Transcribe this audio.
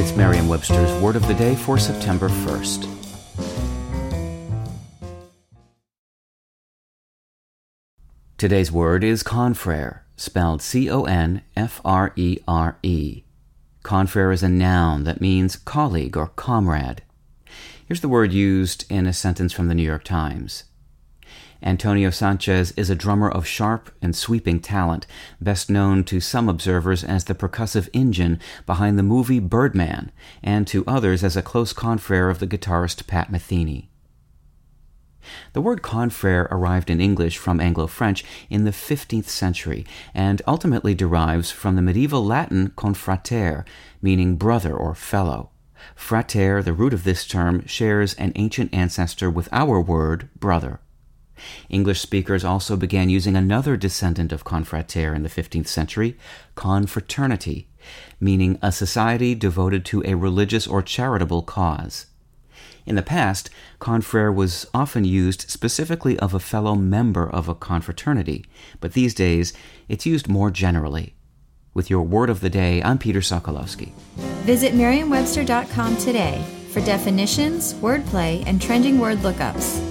It's Merriam-Webster's Word of the Day for September 1st. Today's word is confrere, spelled C-O-N-F-R-E-R-E. Confrere is a noun that means colleague or comrade. Here's the word used in a sentence from the New York Times. Antonio Sanchez is a drummer of sharp and sweeping talent, best known to some observers as the percussive engine behind the movie Birdman, and to others as a close confrere of the guitarist Pat Metheny. The word confrere arrived in English from Anglo French in the 15th century and ultimately derives from the medieval Latin confrater, meaning brother or fellow. Frater, the root of this term, shares an ancient ancestor with our word brother. English speakers also began using another descendant of confrater in the 15th century, confraternity, meaning a society devoted to a religious or charitable cause. In the past, confrere was often used specifically of a fellow member of a confraternity, but these days it's used more generally. With your word of the day, I'm Peter Sokolowski. Visit merriam-webster.com today for definitions, wordplay, and trending word lookups.